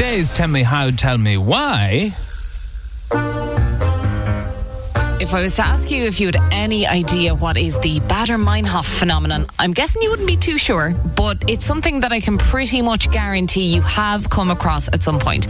today's Tell Me How, Tell Me Why. If I was to ask you if you had any idea what is the Baader Meinhof phenomenon, I'm guessing you wouldn't be too sure, but it's something that I can pretty much guarantee you have come across at some point.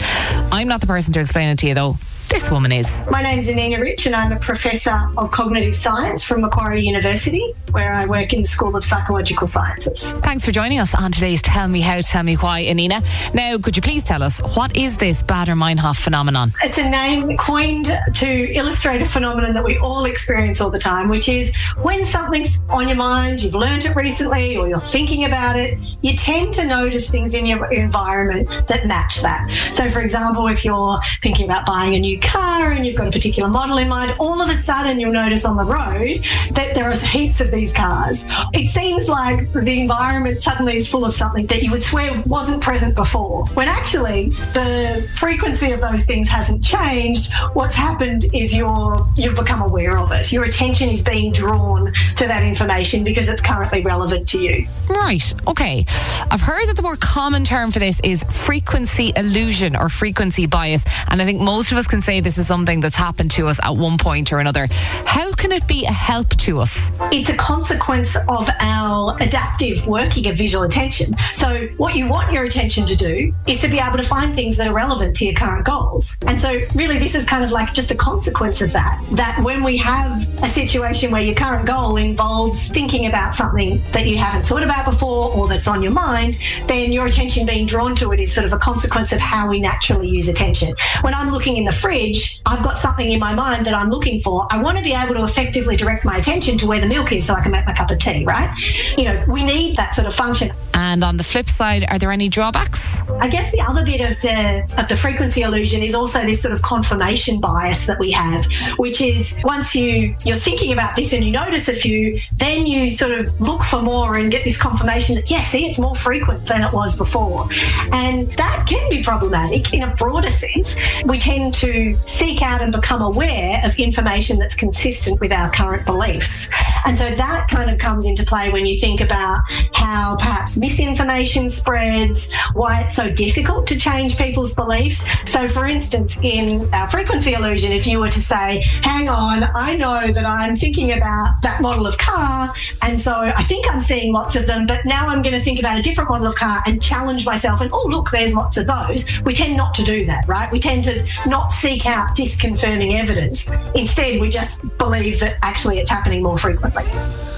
I'm not the person to explain it to you, though. This woman is. My name's Anina Rich, and I'm a professor of cognitive science from Macquarie University, where I work in the School of Psychological Sciences. Thanks for joining us on today's Tell Me How, Tell Me Why, Anina. Now, could you please tell us what is this Baader Meinhof phenomenon? It's a name coined to illustrate a phenomenon that we all experience all the time, which is when something's on your mind, you've learned it recently, or you're thinking about it, you tend to notice things in your environment that match that. So, for example, if you're thinking about buying a new car and you've got a particular model in mind, all of a sudden you'll notice on the road that there are heaps of these cars. It seems like the environment suddenly is full of something that you would swear wasn't present before, when actually the frequency of those things hasn't changed. What's happened is you're you've become aware of it. Your attention is being drawn to that information because it's currently relevant to you. Right, okay. I've heard that the more common term for this is frequency illusion or frequency bias, and I think most of us can say this is something that's happened to us at one point or another. How can it be a help to us? It's a consequence of our adaptive working of visual attention. So, what you want your attention to do is to be able to find things that are relevant to your current goals. And so, really, this is kind of like just a consequence of that. That when we have a situation where your current goal involves thinking about something that you haven't thought about before or that's on your mind, then your attention being drawn to it is sort of a consequence of how we naturally use attention. When I'm looking in the fridge, I've got something in my mind that I'm looking for. I want to be able to effectively direct my attention to where the milk is so I can make my cup of tea, right? You know, we need that sort of function. And on the flip side, are there any drawbacks? I guess the other bit of the of the frequency illusion is also this sort of confirmation bias that we have, which is once you you're thinking about this and you notice a few, then you sort of look for more and get this confirmation that yeah, see, it's more frequent than it was before, and that can be problematic in a broader sense. We tend to seek out and become aware of information that's consistent with our current beliefs, and so that kind of comes into play when you think about how perhaps misinformation spreads, why it's so difficult to change people's beliefs. So, for instance, in our frequency illusion, if you were to say, hang on, I know that I'm thinking about that model of car, and so I think I'm seeing lots of them, but now I'm going to think about a different model of car and challenge myself, and oh, look, there's lots of those. We tend not to do that, right? We tend to not seek out disconfirming evidence. Instead, we just believe that actually it's happening more frequently.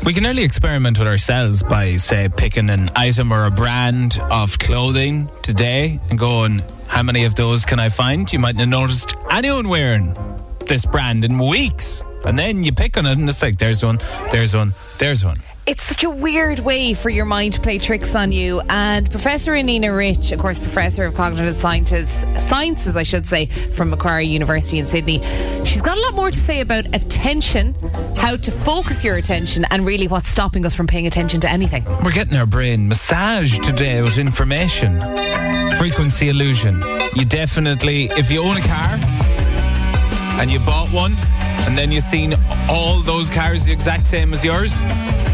We can only experiment with ourselves by, say, picking an item or a brand of clothing today and going, how many of those can I find? You mightn't have noticed anyone wearing this brand in weeks. And then you pick on it and it's like, there's one, there's one, there's one. It's such a weird way for your mind to play tricks on you. And Professor Anina Rich, of course, Professor of Cognitive Sciences, Sciences, I should say, from Macquarie University in Sydney, she's got a lot more to say about attention, how to focus your attention, and really what's stopping us from paying attention to anything. We're getting our brain massaged today with information. Frequency illusion. You definitely, if you own a car and you bought one, and then you've seen all those cars the exact same as yours,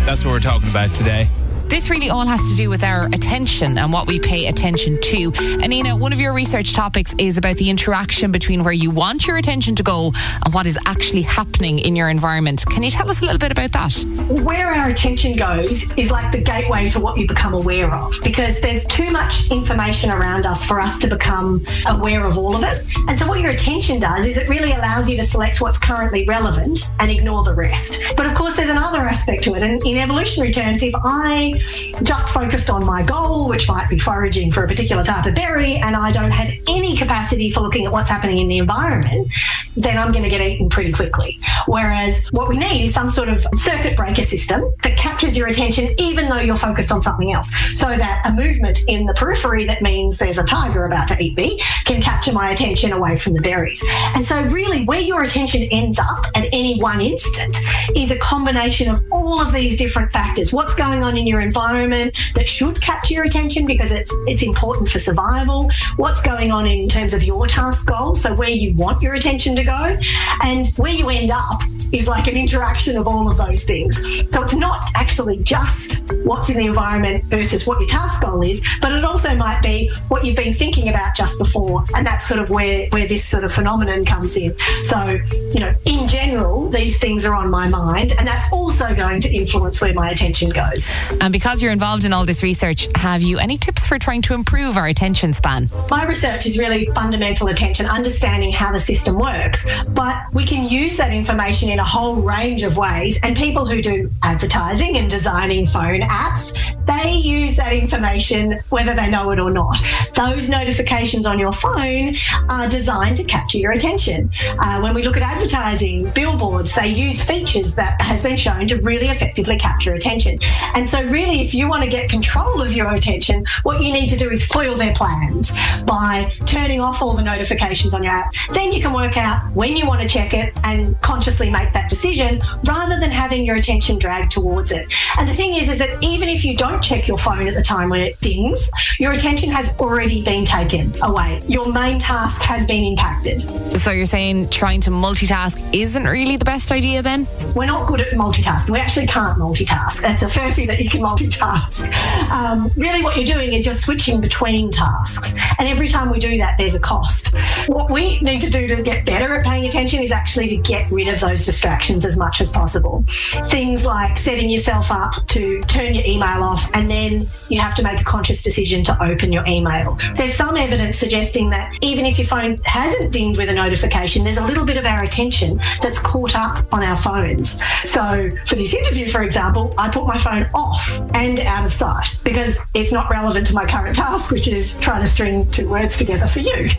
that's what we're talking about today. This really all has to do with our attention and what we pay attention to. Anina, one of your research topics is about the interaction between where you want your attention to go and what is actually happening in your environment. Can you tell us a little bit about that? Where our attention goes is like the gateway to what you become aware of because there's too much information around us for us to become aware of all of it. And so, what your attention does is it really allows you to select what's currently relevant and ignore the rest. But of course, there's another aspect to it. And in evolutionary terms, if I just focused on my goal, which might be foraging for a particular type of berry, and I don't have any capacity for looking at what's happening in the environment, then I'm going to get eaten pretty quickly. Whereas what we need is some sort of circuit breaker system that captures your attention even though you're focused on something else. So that a movement in the periphery that means there's a tiger about to eat me can capture my attention away from the berries. And so, really, where your attention ends up at any one instant is a combination of all of these different factors. What's going on in your environment that should capture your attention because it's it's important for survival. What's going on in terms of your task goals, so where you want your attention to go, and where you end up is like an interaction of all of those things. So it's not actually just what's in the environment versus what your task goal is, but it also might be what you've been thinking about just before. And that's sort of where, where this sort of phenomenon comes in. So, you know, in general, these things are on my mind, and that's also going to influence where my attention goes. And because you're involved in all this research, have you any tips for trying to improve our attention span? My research is really fundamental attention, understanding how the system works. But we can use that information in a whole range of ways. And people who do advertising and designing phone apps, they use that information whether they know it or not. Those notifications on your phone are designed to capture your attention. Uh, when we look at advertising, billboards, they use features that has been shown to really effectively capture attention. And so, really, if you want to get control of your attention, what you need to do is foil their plans by turning off all the notifications on your app. Then you can work out when you want to check it and consciously make that decision rather than having your attention dragged towards it. And the thing is, is that even if you don't check your phone at the time when it dings, your attention has already been taken away. Your main task has been impacted. So you're saying trying to multitask isn't really the best idea then? We're not good at multitasking. We actually can't multitask. It's a furphy that you can multitask. Um, really, what you're doing is you're switching between tasks. And every time we do that, there's a cost. What we need to do to get better at paying attention is actually to get rid of those distractions as much as possible. Things like setting yourself up to turn your email off and then you have to make a conscious decision to open your email. There's some evidence suggesting that even if your phone hasn't dinged with a notification, there's a little bit of our attention that's caught up on our phones. So for this interview, for example, I put my phone off and out of sight because it's not relevant to my current task, which is trying to string two words together for you.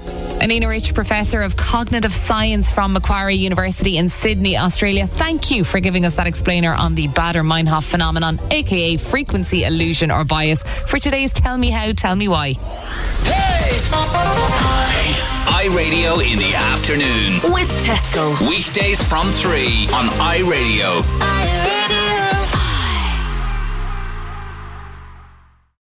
Anina Rich, Professor of Cognitive Science from Macquarie University in Sydney, Australia. Thank you for giving us that explainer on the Baader-Meinhof phenomenon, aka frequency illusion or bias, for today's Tell Me How, Tell Me Why. Hey! iRadio in the afternoon with Tesco. Weekdays from 3 on iRadio.